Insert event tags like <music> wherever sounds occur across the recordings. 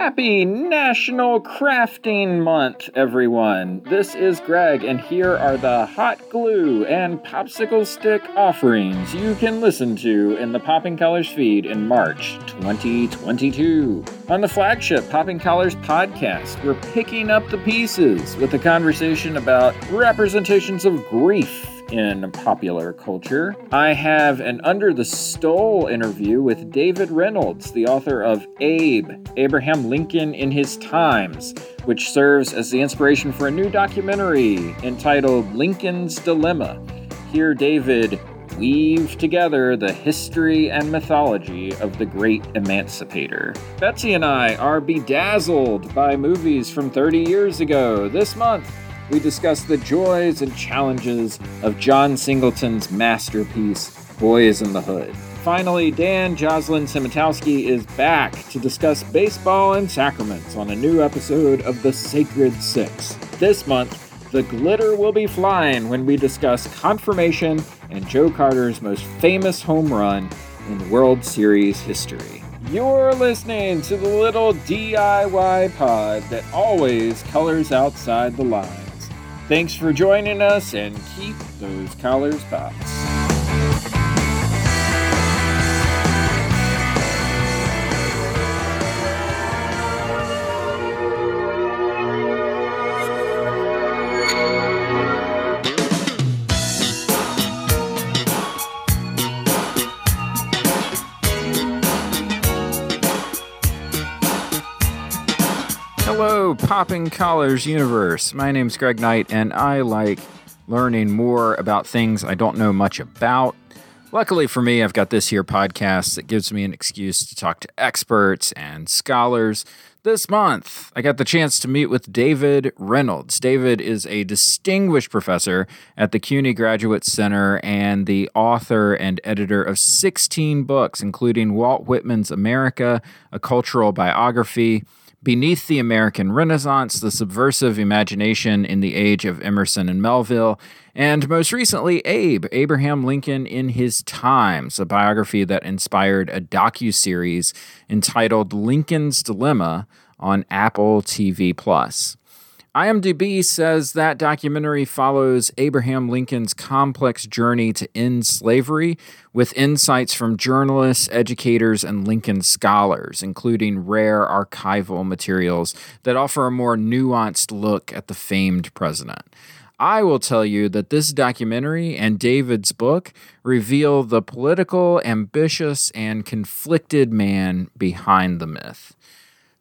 Happy National Crafting Month, everyone. This is Greg, and here are the hot glue and popsicle stick offerings you can listen to in the Popping Collars feed in March 2022. On the flagship Popping Collars podcast, we're picking up the pieces with a conversation about representations of grief in popular culture. I have an Under the Stole interview with David Reynolds, the author of Abe, Abraham Lincoln in His Times, which serves as the inspiration for a new documentary entitled Lincoln's Dilemma. Here, David weave together the history and mythology of the great emancipator. Betsy and I are bedazzled by movies from 30 years ago. This month, we discuss the joys and challenges of John Singleton's masterpiece, Boyz n the Hood. Finally, Dan Joslyn Simitowski is back to discuss baseball and sacraments on a new episode of The Sacred Six. This month, the glitter will be flying when we discuss confirmation and Joe Carter's most famous home run in World Series history. You're listening to the little DIY pod that always colors outside the lines. Thanks for joining us and keep those collars pops. Popping Collars universe. My name's Greg Knight, and I like learning more about things I don't know much about. Luckily for me, I've got this here podcast that gives me an excuse to talk to experts and scholars. This month, I got the chance to meet with David Reynolds. David is a distinguished professor at the CUNY Graduate Center and the author and editor of 16 books, including Walt Whitman's America, a cultural biography. Beneath the American Renaissance, the subversive imagination in the age of Emerson and Melville, and most recently, Abe, Abraham Lincoln in His Times, a biography that inspired a docu-series entitled Lincoln's Dilemma on Apple TV Plus. IMDb says that documentary follows Abraham Lincoln's complex journey to end slavery with insights from journalists, educators, and Lincoln scholars, including rare archival materials that offer a more nuanced look at the famed president. I will tell you that this documentary and David's book reveal the political, ambitious, and conflicted man behind the myth.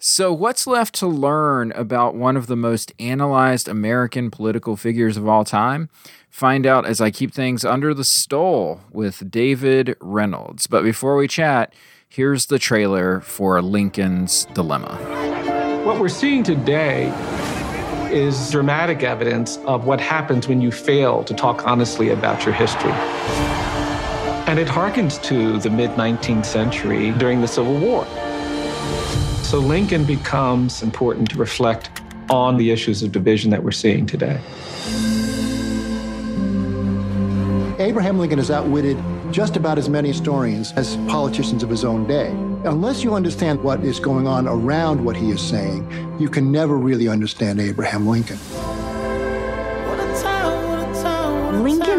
So, what's left to learn about one of the most analyzed American political figures of all time? Find out as I keep things under the stole with David Reynolds. But before we chat, here's the trailer for Lincoln's Dilemma. What we're seeing today is dramatic evidence of what happens when you fail to talk honestly about your history. And it harkens to the mid 19th century during the Civil War. So Lincoln becomes important to reflect on the issues of division that we're seeing today. Abraham Lincoln has outwitted just about as many historians as politicians of his own day. Unless you understand what is going on around what he is saying, you can never really understand Abraham Lincoln.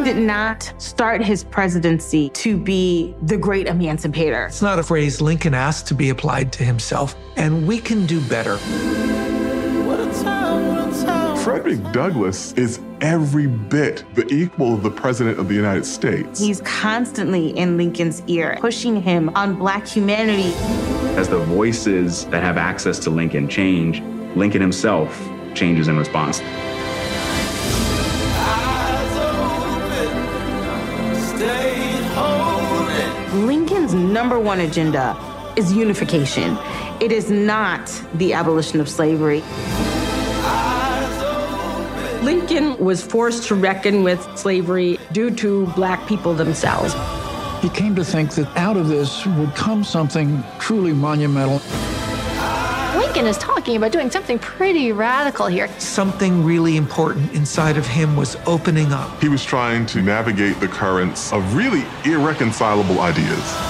Lincoln did not start his presidency to be the great emancipator. It's not a phrase Lincoln asked to be applied to himself, and we can do better. Frederick Douglass is every bit the equal of the President of the United States. He's constantly in Lincoln's ear, pushing him on black humanity. As the voices that have access to Lincoln change, Lincoln himself changes in response. Number one agenda is unification. It is not the abolition of slavery. Lincoln was forced to reckon with slavery due to black people themselves. He came to think that out of this would come something truly monumental. Lincoln is talking about doing something pretty radical here. Something really important inside of him was opening up. He was trying to navigate the currents of really irreconcilable ideas.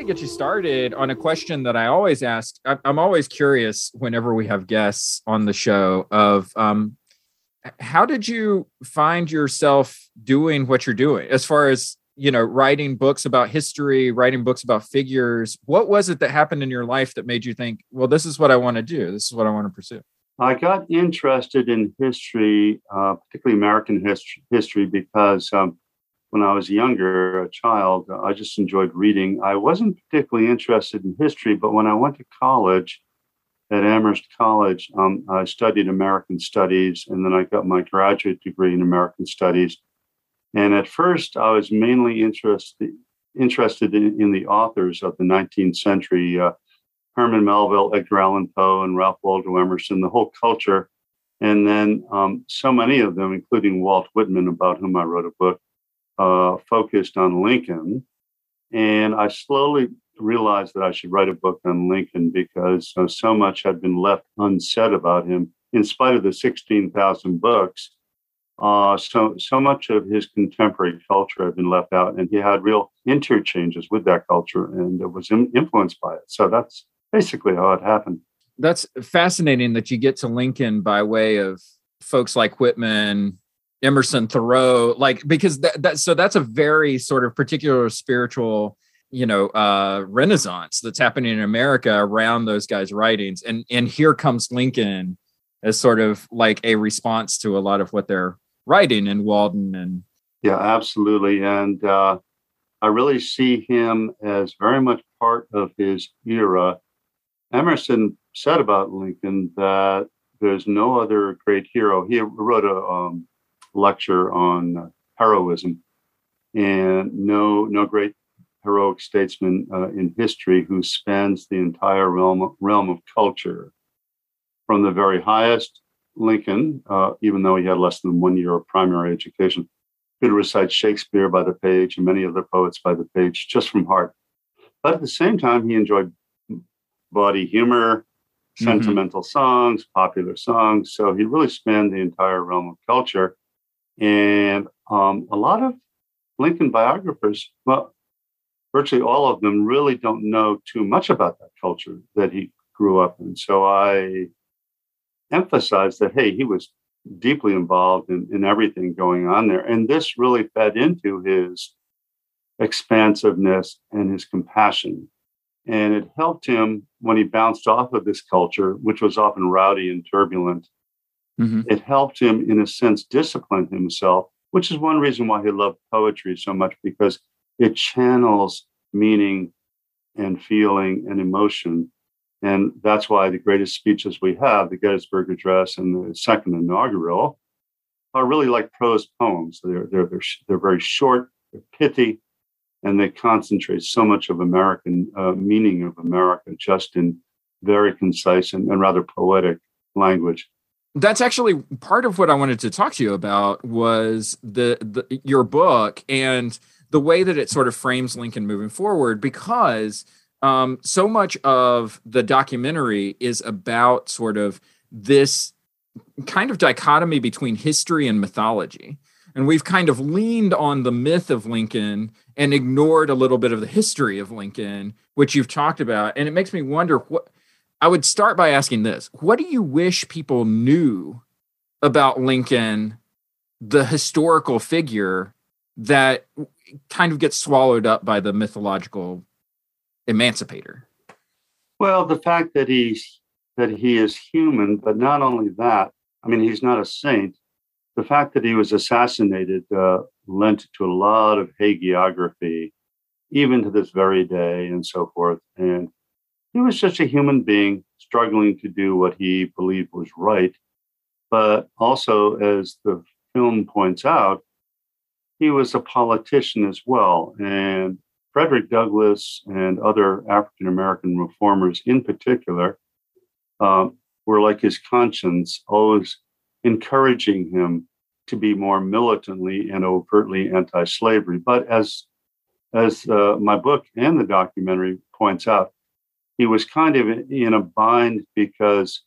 Of get you started on a question that I always ask. I'm always curious whenever we have guests on the show of um, how did you find yourself doing what you're doing as far as you know writing books about history writing books about figures what was it that happened in your life that made you think well this is what i want to do this is what i want to pursue i got interested in history uh, particularly american history, history because um, when i was younger a child i just enjoyed reading i wasn't particularly interested in history but when i went to college at Amherst College, um, I studied American Studies, and then I got my graduate degree in American Studies. And at first, I was mainly interested interested in, in the authors of the 19th century: uh, Herman Melville, Edgar Allan Poe, and Ralph Waldo Emerson. The whole culture, and then um, so many of them, including Walt Whitman, about whom I wrote a book, uh, focused on Lincoln. And I slowly realized that I should write a book on Lincoln because uh, so much had been left unsaid about him, in spite of the 16,000 books. Uh, so, so much of his contemporary culture had been left out, and he had real interchanges with that culture and was in, influenced by it. So that's basically how it happened. That's fascinating that you get to Lincoln by way of folks like Whitman, Emerson, Thoreau, like because that, that so that's a very sort of particular spiritual you know uh renaissance that's happening in america around those guys writings. And and here comes lincoln as sort of like a response to a lot of what they're writing in walden and yeah absolutely. And uh i really see him as very much part of his era. Emerson said about lincoln that there's no other great hero. He wrote a um, lecture on heroism and no no great heroic statesman uh, in history who spans the entire realm, realm of culture. From the very highest, Lincoln, uh, even though he had less than one year of primary education, could recite Shakespeare by the page and many other poets by the page just from heart. But at the same time, he enjoyed body humor, mm-hmm. sentimental mm-hmm. songs, popular songs. So he really spanned the entire realm of culture. And um, a lot of Lincoln biographers, well, virtually all of them really don't know too much about that culture that he grew up in. So I emphasize that, hey, he was deeply involved in, in everything going on there. And this really fed into his expansiveness and his compassion. And it helped him when he bounced off of this culture, which was often rowdy and turbulent. Mm-hmm. It helped him, in a sense, discipline himself, which is one reason why he loved poetry so much, because it channels meaning and feeling and emotion. And that's why the greatest speeches we have, the Gettysburg Address and the second inaugural, are really like prose poems. They're, they're, they're, they're very short, they're pithy, and they concentrate so much of American uh, meaning of America just in very concise and, and rather poetic language that's actually part of what I wanted to talk to you about was the, the your book and the way that it sort of frames Lincoln moving forward, because um, so much of the documentary is about sort of this kind of dichotomy between history and mythology. And we've kind of leaned on the myth of Lincoln and ignored a little bit of the history of Lincoln, which you've talked about. And it makes me wonder what I would start by asking this What do you wish people knew about Lincoln, the historical figure that kind of gets swallowed up by the mythological emancipator? Well, the fact that he's that he is human, but not only that, I mean, he's not a saint. The fact that he was assassinated uh, lent to a lot of hagiography, even to this very day, and so forth. And he was just a human being struggling to do what he believed was right. But also, as the film points out, he was a politician as well. And Frederick Douglass and other African American reformers in particular uh, were like his conscience, always encouraging him to be more militantly and overtly anti-slavery. But as as uh, my book and the documentary points out, he was kind of in a bind because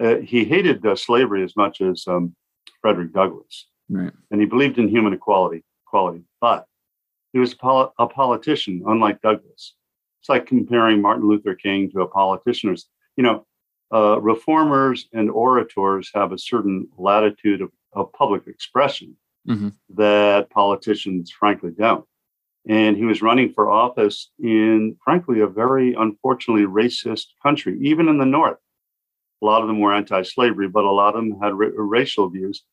uh, he hated uh, slavery as much as um, Frederick Douglass, right. and he believed in human equality. Equality, but he was a politician, unlike Douglass. it's like comparing Martin Luther King to a politician. You know, uh, reformers and orators have a certain latitude of, of public expression mm-hmm. that politicians, frankly, don't. And he was running for office in, frankly, a very unfortunately racist country, even in the North. A lot of them were anti slavery, but a lot of them had ra- racial views.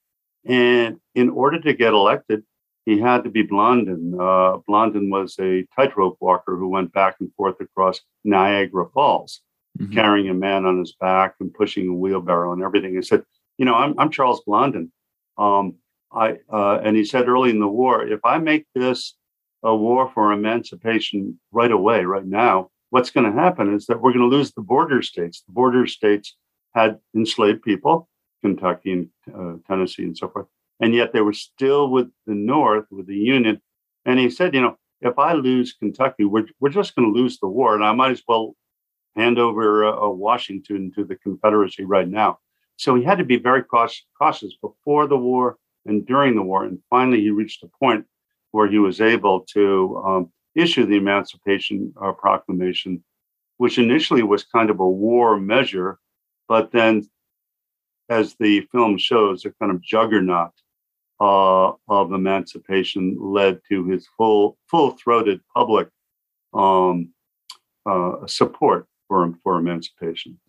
And in order to get elected, he had to be Blondin. Uh, Blondin was a tightrope walker who went back and forth across Niagara Falls, mm-hmm. carrying a man on his back and pushing a wheelbarrow and everything. He said, "You know, I'm, I'm Charles Blondin. Um, I uh, and he said early in the war, if I make this a war for emancipation right away, right now, what's going to happen is that we're going to lose the border states. The border states had enslaved people, Kentucky and uh, Tennessee and so forth, and yet they were still with the North, with the Union. And he said, you know, if I lose Kentucky, we're, we're just going to lose the war, and I might as well hand over uh, Washington to the Confederacy right now. So he had to be very cautious, cautious before the war and during the war. And finally, he reached a point where he was able to um, issue the Emancipation uh, Proclamation, which initially was kind of a war measure, but then, as the film shows, a kind of juggernaut uh, of emancipation led to his full full-throated public um, uh, support for for emancipation.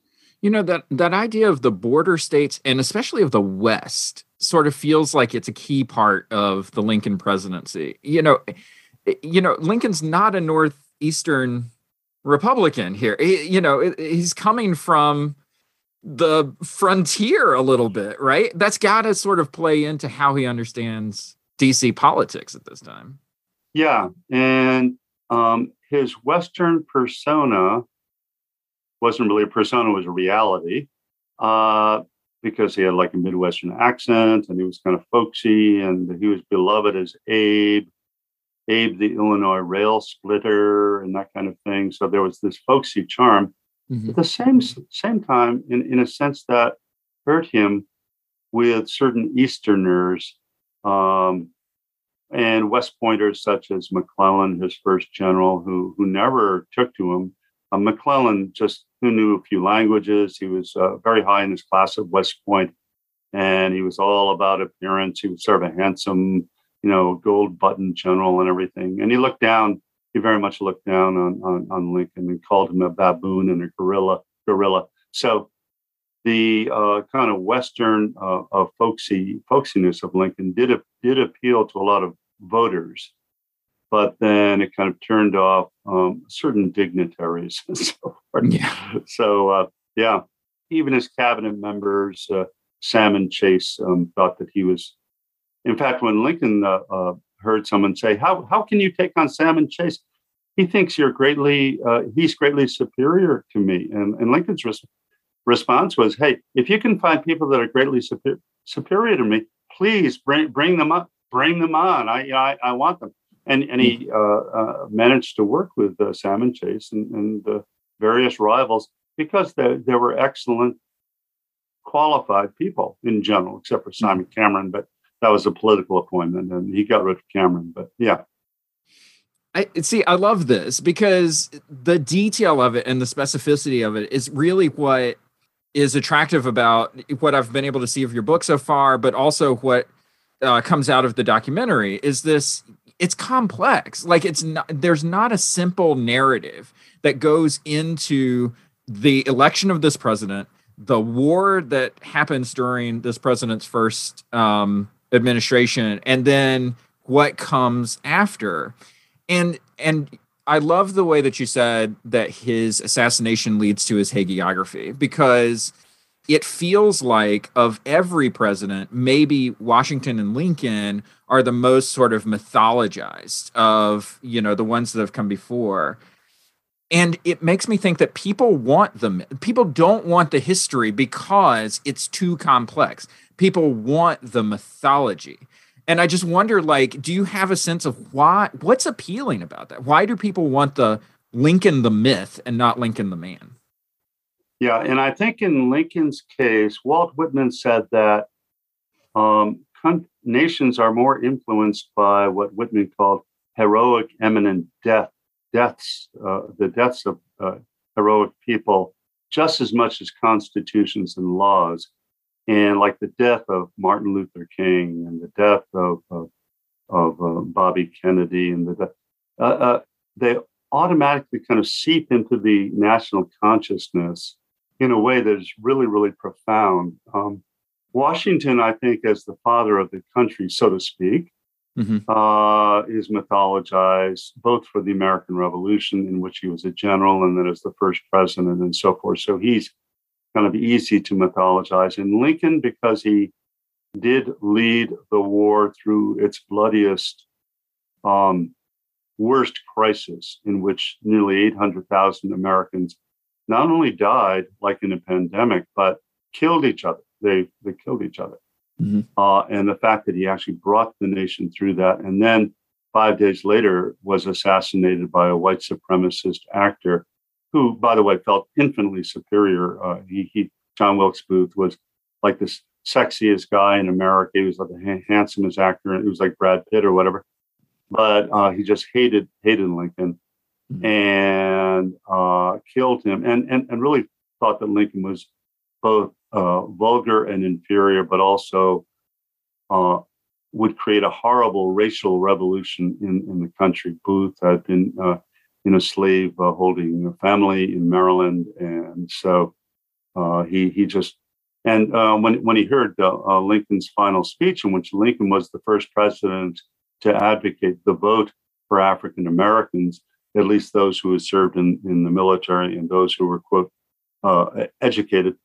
You know that that idea of the border states and especially of the West sort of feels like it's a key part of the Lincoln presidency. You know, eh, you know Lincoln's not a northeastern Republican here. He, you know, he's coming from the frontier a little bit, right? That's got to sort of play into how he understands DC politics at this time. Yeah, and um, his Western persona wasn't really a persona; was a reality. Uh, because he had like a Midwestern accent and he was kind of folksy and he was beloved as Abe, Abe the Illinois rail splitter and that kind of thing. So there was this folksy charm. Mm-hmm. At the same same time, in, in a sense that hurt him with certain Easterners um, and West Pointers such as McClellan, his first general, who who never took to him. Uh, McClellan just who knew a few languages. He was uh, very high in his class at West Point, and he was all about appearance. He was sort of a handsome, you know, gold button general and everything. And he looked down. He very much looked down on on, on Lincoln and called him a baboon and a gorilla. Gorilla. So the uh, kind of Western uh, folksy folksiness of Lincoln did did appeal to a lot of voters but then it kind of turned off um, certain dignitaries and <laughs> so forth. Yeah. So, uh, yeah, even his cabinet members, uh, Salmon Chase, um, thought that he was. In fact, when Lincoln uh, uh heard someone say, "How how can you take on Salmon Chase?" He thinks you're greatly uh, he's greatly superior to me, and and Lincoln's res- response was, "Hey, if you can find people that are greatly super- superior to me, please bring bring them up, bring them on. I I, I want them." And and he uh, uh, managed to work with uh, Salmon Chase and, and various rivals because they, they were excellent, qualified people in general, except for Simon Cameron. But that was a political appointment, and he got rid of Cameron. But yeah. I see. I love this because the detail of it and the specificity of it is really what is attractive about what I've been able to see of your book so far, but also what uh, comes out of the documentary is this it's complex. Like it's not there's not a simple narrative that goes into the election of this president, the war that happens during this president's first um, administration, and then what comes after. And and I love the way that you said that his assassination leads to his hagiography because it feels like of every president, maybe Washington and Lincoln are the most sort of mythologized of, you know, the ones that have come before. And it makes me think that people want them. People don't want the history because it's too complex. People want the mythology. And I just wonder, like, do you have a sense of why? What's appealing about that? Why do people want the Lincoln the myth and not Lincoln the man? Yeah, and I think in Lincoln's case, Walt Whitman said that um, nations are more influenced by what Whitman called heroic, eminent death, deaths, uh, the deaths of uh, heroic people, just as much as constitutions and laws. And like the death of Martin Luther King and the death of of, of uh, Bobby Kennedy and the uh, uh, they automatically kind of seep into the national consciousness in a way that is really, really profound. Um, Washington, I think, as the father of the country, so to speak, mm-hmm. uh, is mythologized both for the American Revolution, in which he was a general, and then as the first president, and so forth. So he's kind of easy to mythologize. And Lincoln, because he did lead the war through its bloodiest, um, worst crisis, in which nearly 800,000 Americans not only died, like in a pandemic, but killed each other. They they killed each other. Mm-hmm. Uh, and the fact that he actually brought the nation through that, and then five days later was assassinated by a white supremacist actor, who, by the way, felt infinitely superior. Uh, he, he, John Wilkes Booth, was like this sexiest guy in America. He was like the handsomest actor, and it was like Brad Pitt or whatever. But uh, he just hated hated Lincoln, mm-hmm. and uh, killed him, and, and and really thought that Lincoln was both uh, vulgar and inferior, but also uh, would create a horrible racial revolution in, in the country. Booth had been uh, in a slave uh, holding family in Maryland, and so uh, he he just and uh, when when he heard Lincoln's final speech, in which Lincoln was the first president to advocate the vote for African Americans, at least those who had served in, in the military and those who were quote educated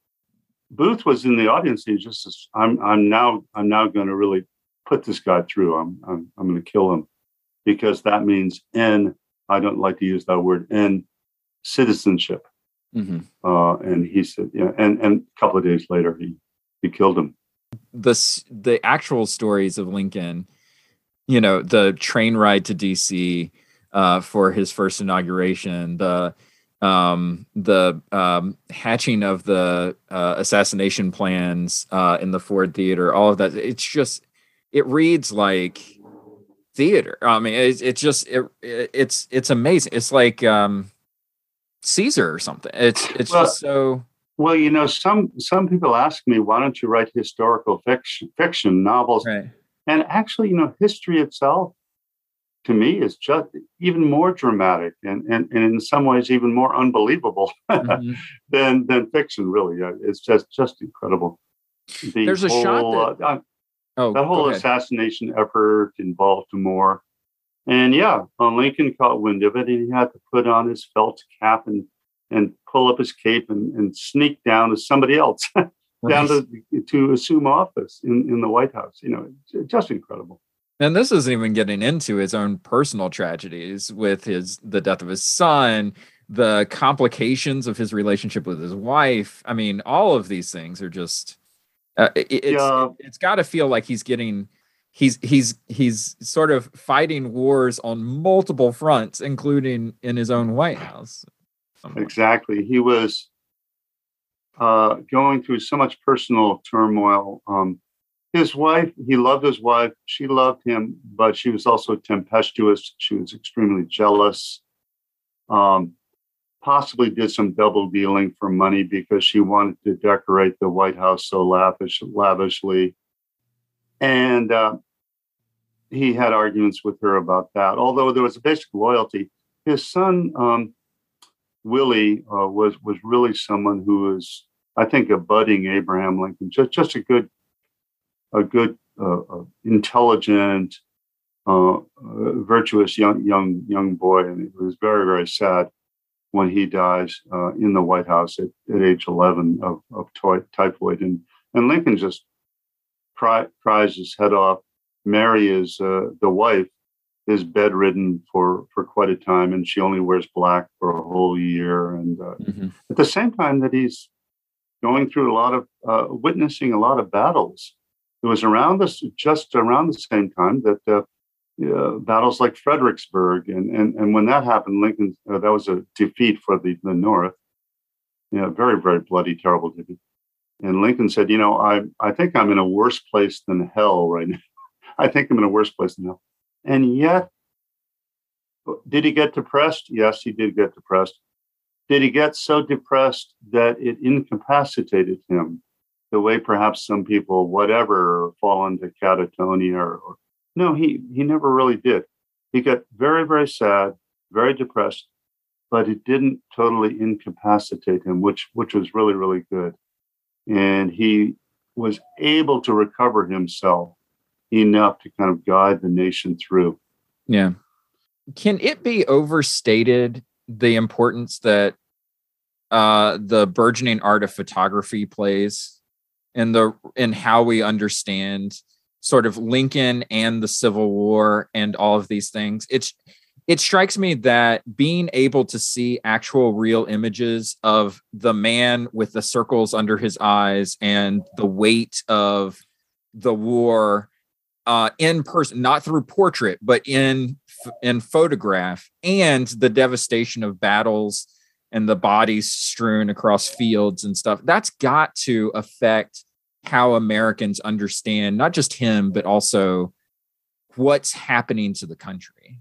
Booth was in the audience. He just, says, I'm, I'm now, I'm now going to really put this guy through. I'm, I'm, I'm going to kill him because that means N. I don't like to use that word. N citizenship. Mm-hmm. Uh, and he said, yeah. And and a couple of days later, he he killed him. The the actual stories of Lincoln, you know, the train ride to D.C. Uh, for his first inauguration, the um, the um, hatching of the uh, assassination plans uh, in the Ford Theater, all of that. It's just it reads like theater. I mean, it's, it's just it, it's it's amazing. It's like um, Caesar or something. It's it's well, just so. Well, you know, some some people ask me, why don't you write historical fiction, fiction novels? Right. And actually, you know, history itself to me is just even more dramatic and, and, and in some ways even more unbelievable <laughs> mm-hmm. than than fiction really. It's just just incredible. The there's a whole, shot that, uh, oh, that whole assassination effort in baltimore. And yeah uh, lincoln caught wind of it and he had to put on his felt cap and and pull up his cape and, and sneak down to somebody else <laughs> down to to assume office in, in the white house. You know just incredible and this isn't even getting into his own personal tragedies with his the death of his son, the complications of his relationship with his wife. I mean, all of these things are just uh, it, it's yeah. it, it's got to feel like he's getting he's he's he's sort of fighting wars on multiple fronts, including in his own White House. Somewhere. Exactly, he was uh, going through so much personal turmoil. Um, his wife, he loved his wife. She loved him, but she was also tempestuous. She was extremely jealous. Um, possibly did some double dealing for money because she wanted to decorate the White House so lavish, lavishly. And uh, he had arguments with her about that. Although there was a basic loyalty, his son um, Willie uh, was was really someone who was, I think, a budding Abraham Lincoln, just just a good a good, uh, uh intelligent, uh, uh, virtuous young young young boy, and it was very very sad when he dies uh, in the White House at, at age 11 of, of typhoid, and and Lincoln just cry, cries his head off. Mary is the wife is bedridden for for quite a time, and she only wears black for a whole year. And uh, mm-hmm. at the same time that he's going through a lot of uh, witnessing a lot of battles it was around this, just around the same time that uh, uh, battles like Fredericksburg, and and and when that happened, Lincoln uh, that was a defeat for the the North. Yeah, very very bloody, terrible defeat. And Lincoln said, "You know, I I think I'm in a worse place than hell right now. <laughs> I think I'm in a worse place than hell." And yet, Did he get depressed? Yes, he did get depressed. Did he get so depressed that it incapacitated him? The way perhaps some people, whatever, fall into catatonia or, or no, he he never really did. He got very, very sad, very depressed, but it didn't totally incapacitate him, which which was really, really good. And he was able to recover himself enough to kind of guide the nation through. Yeah. Can it be overstated the importance that uh, the burgeoning art of photography plays in the in how we understand sort of Lincoln and the Civil War and all of these things? It's it strikes me that being able to see actual real images of the man with the circles under his eyes and the weight of the war uh, in person, not through portrait, but in in photograph, and the devastation of battles and the bodies strewn across fields and stuff. That's got to affect how Americans understand not just him, but also what's happening to the country.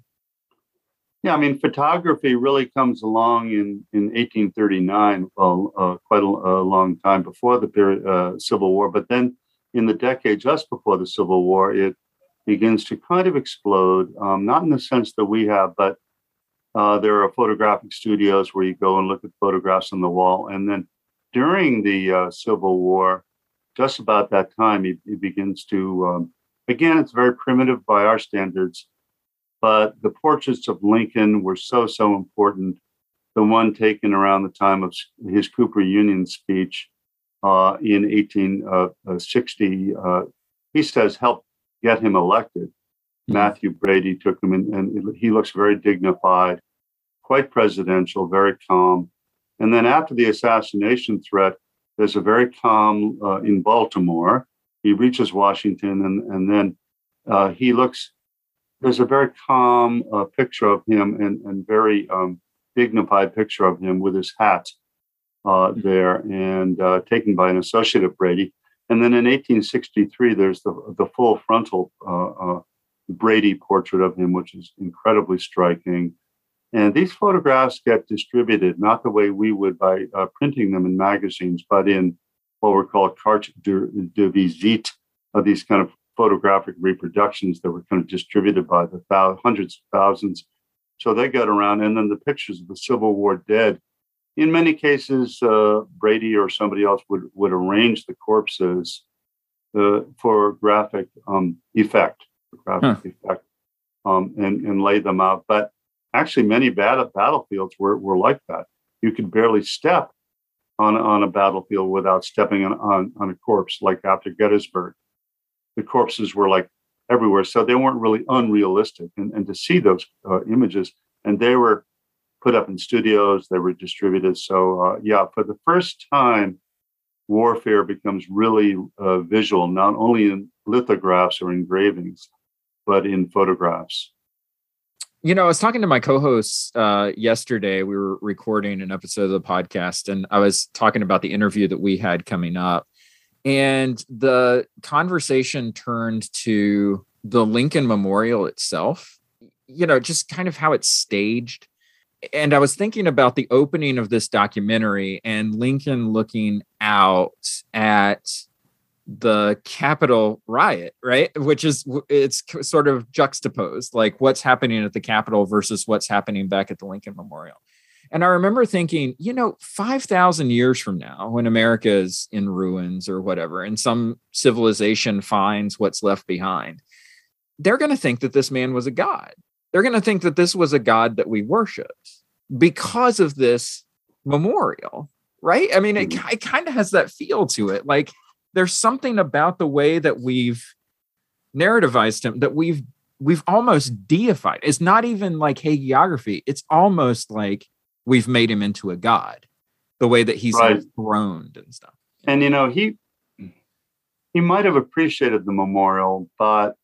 Yeah, I mean, photography really comes along in, in 1839, well, uh, quite a, a, long time before the period, uh, Civil War. But then in the decade just before the Civil War, it begins to kind of explode, um, not in the sense that we have, but uh, there are photographic studios where you go and look at photographs on the wall. And then during the uh, Civil War, just about that time, he, he begins to, um, again, it's very primitive by our standards, but the portraits of Lincoln were so, so important. The one taken around the time of his Cooper Union speech uh, in 1860, uh, uh, he says, helped get him elected. Mm-hmm. Brady took him and he looks very dignified, quite presidential, very calm. And then after the assassination threat, there's a very calm uh, in Baltimore. He reaches Washington, and, and then uh, he looks, there's a very calm uh, picture of him and, and very um, dignified picture of him with his hat uh, there and uh, taken by an associate of Brady. And then in 1863, there's the, the full frontal Brady portrait of him, which is incredibly striking. And these photographs get distributed not the way we would by uh, printing them in magazines, but in what were called cartes de, de visite, uh, these kind of photographic reproductions that were kind of distributed by the thousands, hundreds of thousands. So they got around, and then the pictures of the Civil War dead. In many cases, uh, Brady or somebody else would would arrange the corpses uh, for graphic um, effect, huh. effect, um, and and lay them out. But actually many battle, battlefields were, were like that. You could barely step on, on a battlefield without stepping on, on, on a corpse, like after Gettysburg. The corpses were like everywhere. So they weren't really unrealistic. And, and to see those uh, images, and they were put up in studios, they were distributed. So, uh, yeah, for the first time, warfare becomes really uh, visual, not only in lithographs or engravings, but in photographs you know, I was talking to my co-hosts uh, yesterday. We were recording an episode of the podcast, and I was talking about the interview that we had coming up, and the conversation turned to the Lincoln Memorial itself. You know, just kind of how it's staged. And I was thinking about the opening of this documentary and Lincoln looking out at the Capitol riot, right? Which is it's sort of juxtaposed, like what's happening at the Capitol versus what's happening back at the Lincoln Memorial. And I remember thinking, you know, 5,000 years from now, when America is in ruins or whatever, and some civilization finds what's left behind, they're going to think that this man was a god. They're going to think that this was a god that we worshiped because of this memorial, right? I mean, it, mm-hmm. it kind of has that feel to it. Like, there's something about the way that we've narrativized him that we've we've almost deified. It's not even like hagiography. It's almost like we've made him into a god, the way that he's right. enthroned and stuff. And you know, he he might have appreciated the memorial, but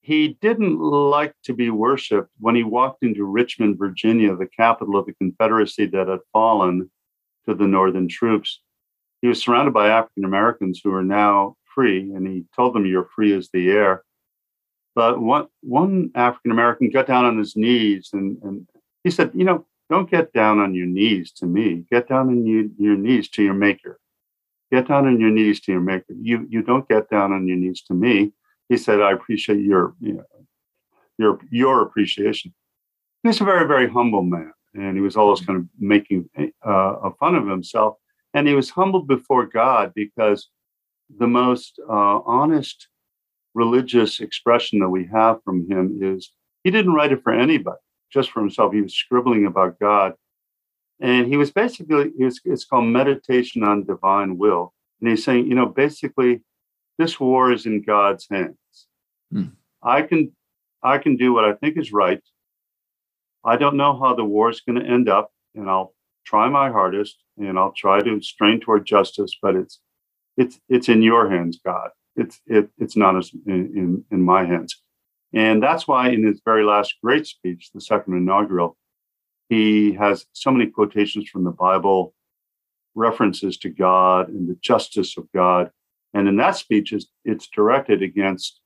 he didn't like to be worshipped when he walked into Richmond, Virginia, the capital of the Confederacy that had fallen to the Northern troops he was surrounded by African Americans who are now free, and he told them, "You're free as the air." But one one African American got down on his knees and, and he said, you know, don't get down on your knees to me. Get down on your, your knees to your maker. Get down on your knees to your maker. You you don't get down on your knees to me. He said, I appreciate your you know, your your appreciation. He's a very very humble man, and he was always kind of making uh, fun of himself. And he was humbled before God because the most uh, honest religious expression that we have from him is he didn't write it for anybody, just for himself. He was scribbling about God. And he was basically, he was, it's called meditation on divine will. And he's saying, you know, basically, this war is in God's hands. Hmm. I can, I can do what I think is right. I don't know how the war is going to end up, and I'll try my hardest, and I'll try to strain toward justice. But it's, it's, it's in your hands, God it's it, it's not as in, in, in my hands. And that's why in his very last great speech, the second inaugural, he has so many quotations from the Bible, references to God and the justice of God. And in that speech, it's directed against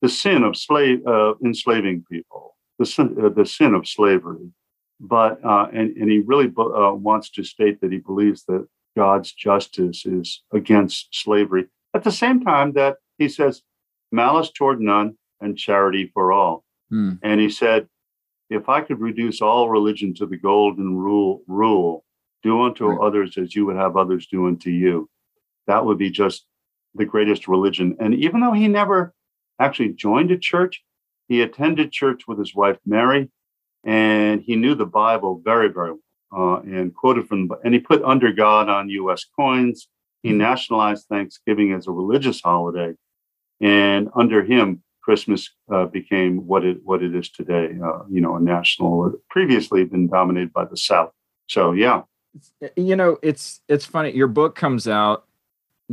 the sin of slave uh, enslaving people, the sin, uh, the sin of slavery. But uh, and and he really uh, wants to state that he believes that God's justice is against slavery at the same time, that he says, malice toward none and charity for all. Hmm. And he said, if I could reduce all religion to the golden rule, rule, do unto right. others as you would have others do unto you, that would be just the greatest religion. And even though he never actually joined a church, he attended church with his wife Mary, and he knew the Bible very, very well, uh, and quoted from. And he put "under God" on U.S. coins. He mm-hmm. nationalized Thanksgiving as a religious holiday, and under him, Christmas uh, became what it what it is today. Uh, you know, a national. Previously, been dominated by the South. So yeah, you know, it's it's funny. Your book comes out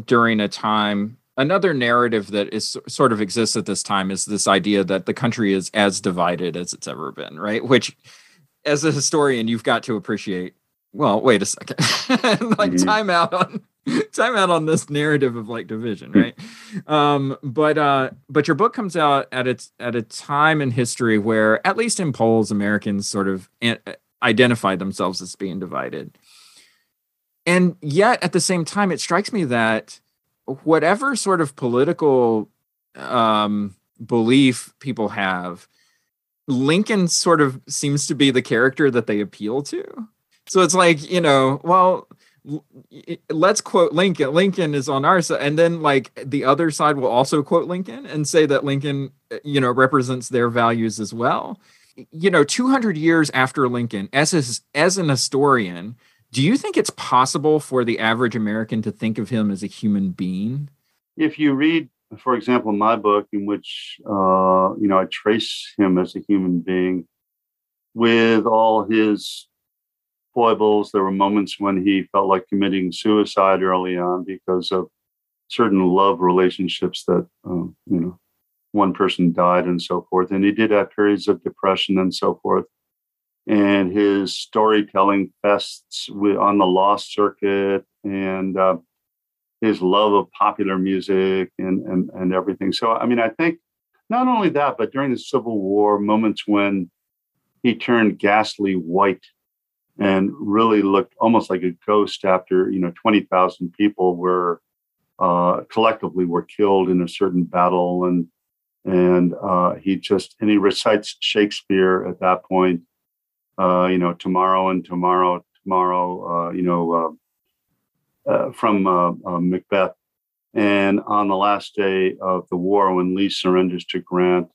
during a time. Another narrative that is sort of exists at this time is this idea that the country is as divided as it's ever been, right? Which, as a historian, you've got to appreciate. Well, wait a second. <laughs> like mm-hmm. time out on <laughs> time out on this narrative of like division right um but uh but your book comes out at its at a time in history where at least in polls americans sort of identify themselves as being divided and yet at the same time it strikes me that whatever sort of political um belief people have lincoln sort of seems to be the character that they appeal to so it's like you know well let's quote Lincoln. Lincoln is on our side, and then like the other side will also quote Lincoln and say that Lincoln, you know, represents their values as well. You know, 200 years after Lincoln, as as an historian, do you think it's possible for the average American to think of him as a human being? If you read, for example, my book, in which uh, you know I trace him as a human being, with all his foibles. There were moments when he felt like committing suicide early on because of certain love relationships that, um, you know, one person died and so forth. And he did have periods of depression and so forth. And his storytelling fests on the lost circuit and uh, his love of popular music and, and, and everything. So, I mean, I think not only that, but during the Civil War, moments when he turned ghastly white and really looked almost like a ghost after you know 20,000 people were uh, collectively were killed in a certain battle and and uh, he just and he recites Shakespeare at that point uh, you know tomorrow and tomorrow tomorrow uh, you know uh, uh, from Macbeth and on the last day of the war when Lee surrenders to Grant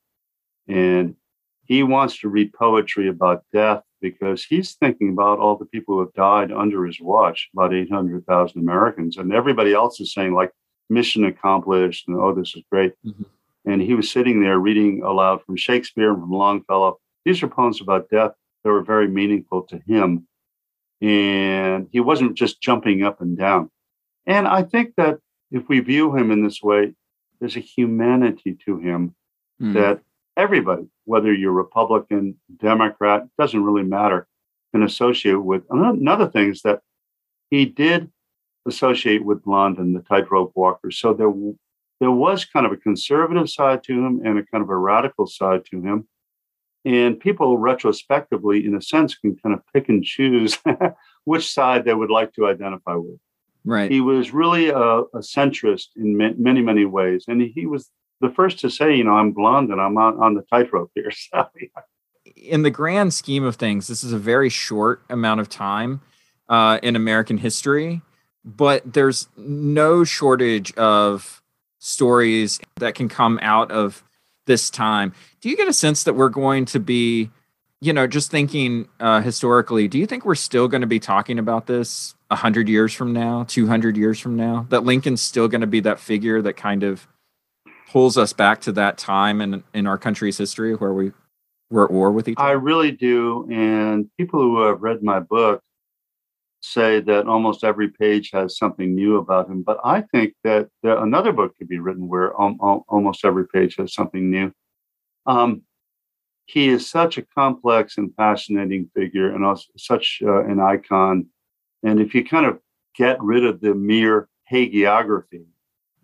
and he wants to read poetry about death because he's thinking about all the people who have died under his watch, about 800,000 Americans. And everybody else is saying, like, mission accomplished, and oh, this is great. Mm-hmm. And he was sitting there reading aloud from Shakespeare and from Longfellow. These are poems about death that were very meaningful to him. And he wasn't just jumping up and down. And I think that if we view him in this way, there's a humanity to him mm. that everybody, whether you're Republican, Democrat, doesn't really matter, can associate with. Another thing is that he did associate with Blondin, the tightrope walker. So there, there was kind of a conservative side to him and a kind of a radical side to him. And people retrospectively, in a sense, can kind of pick and choose <laughs> which side they would like to identify with. Right. He was really a, a centrist in ma- many, many ways. And he was the first to say, you know, I'm Blondin I'm on, on the tightrope here. <laughs> So, in the grand scheme of things, this is a very short amount of time uh, in American history, but there's no shortage of stories that can come out of this time. Do you get a sense that we're going to be, you know, just thinking uh, historically, do you think we're still going to be talking about this 100 years from now, 200 years from now? That Lincoln's still going to be that figure that kind of pulls us back to that time in, in our country's history where we were at war with each other? I really do. And people who have read my book say that almost every page has something new about him. But I think that there, another book could be written where almost every page has something new. Um, he is such a complex and fascinating figure and also such uh, an icon. And if you kind of get rid of the mere hagiography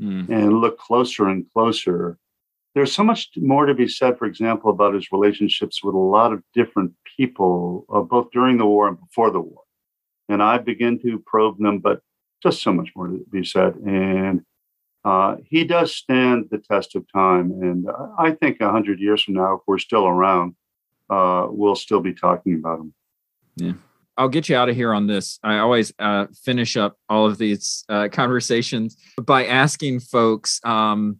mm. and look closer and closer, there's so much more to be said, for example, about his relationships with a lot of different people, uh, both during the war and before the war and I begin to probe them, but just so much more to be said. And uh, he does stand the test of time. And I think 100 years from now, if we're still around, uh, we'll still be talking about him. Yeah. I'll get you out of here on this. I always uh, finish up all of these uh, <laughs> conversations by asking folks um,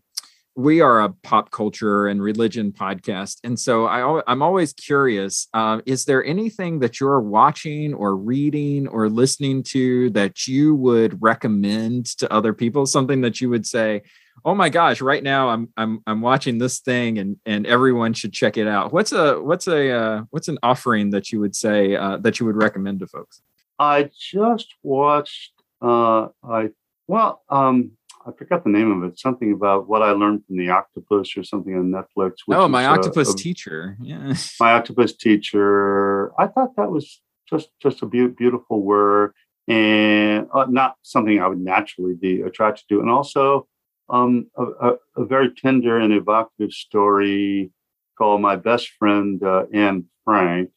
we are a pop culture and religion podcast and so I, i'm always curious uh, is there anything that you're watching or reading or listening to that you would recommend to other people? Something that you would say oh my gosh right now i'm i'm, I'm watching this thing and and everyone should check it out. What's a what's a uh, what's an offering that you would say uh, that you would recommend to folks? I just watched uh i well um I forgot the name of it. Something about what I learned from the octopus or something on Netflix. oh, my octopus a, teacher. Yeah. My octopus teacher. I thought that was just just a be- beautiful work and uh, not something I would naturally be attracted to. And also um, a, a, a, very tender and evocative story called My Best Friend uh, Anne Frank.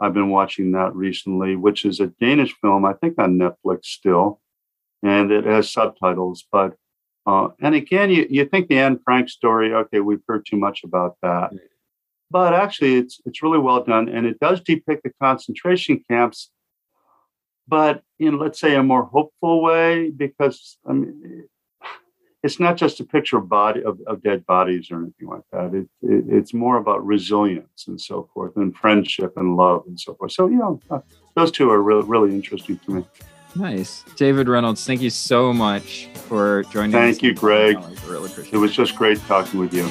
I've been watching that recently, which is a Danish film, I think on Netflix still and it has subtitles. But uh, and again, you, you think the Anne Frank story, okay, we've heard too much about that. But actually, it's it's really well done, and it does depict the concentration camps, but in let's say a more hopeful way, because I mean, <sighs> it's not just a picture of body of, of dead bodies or anything like that. It, it, it's more about resilience and so forth, and friendship and love and so forth. So you know, uh, those two are really really interesting to me. Nice. David Reynolds, thank you so much for joining thank us. Thank you, Greg. Really it was just great talking with you.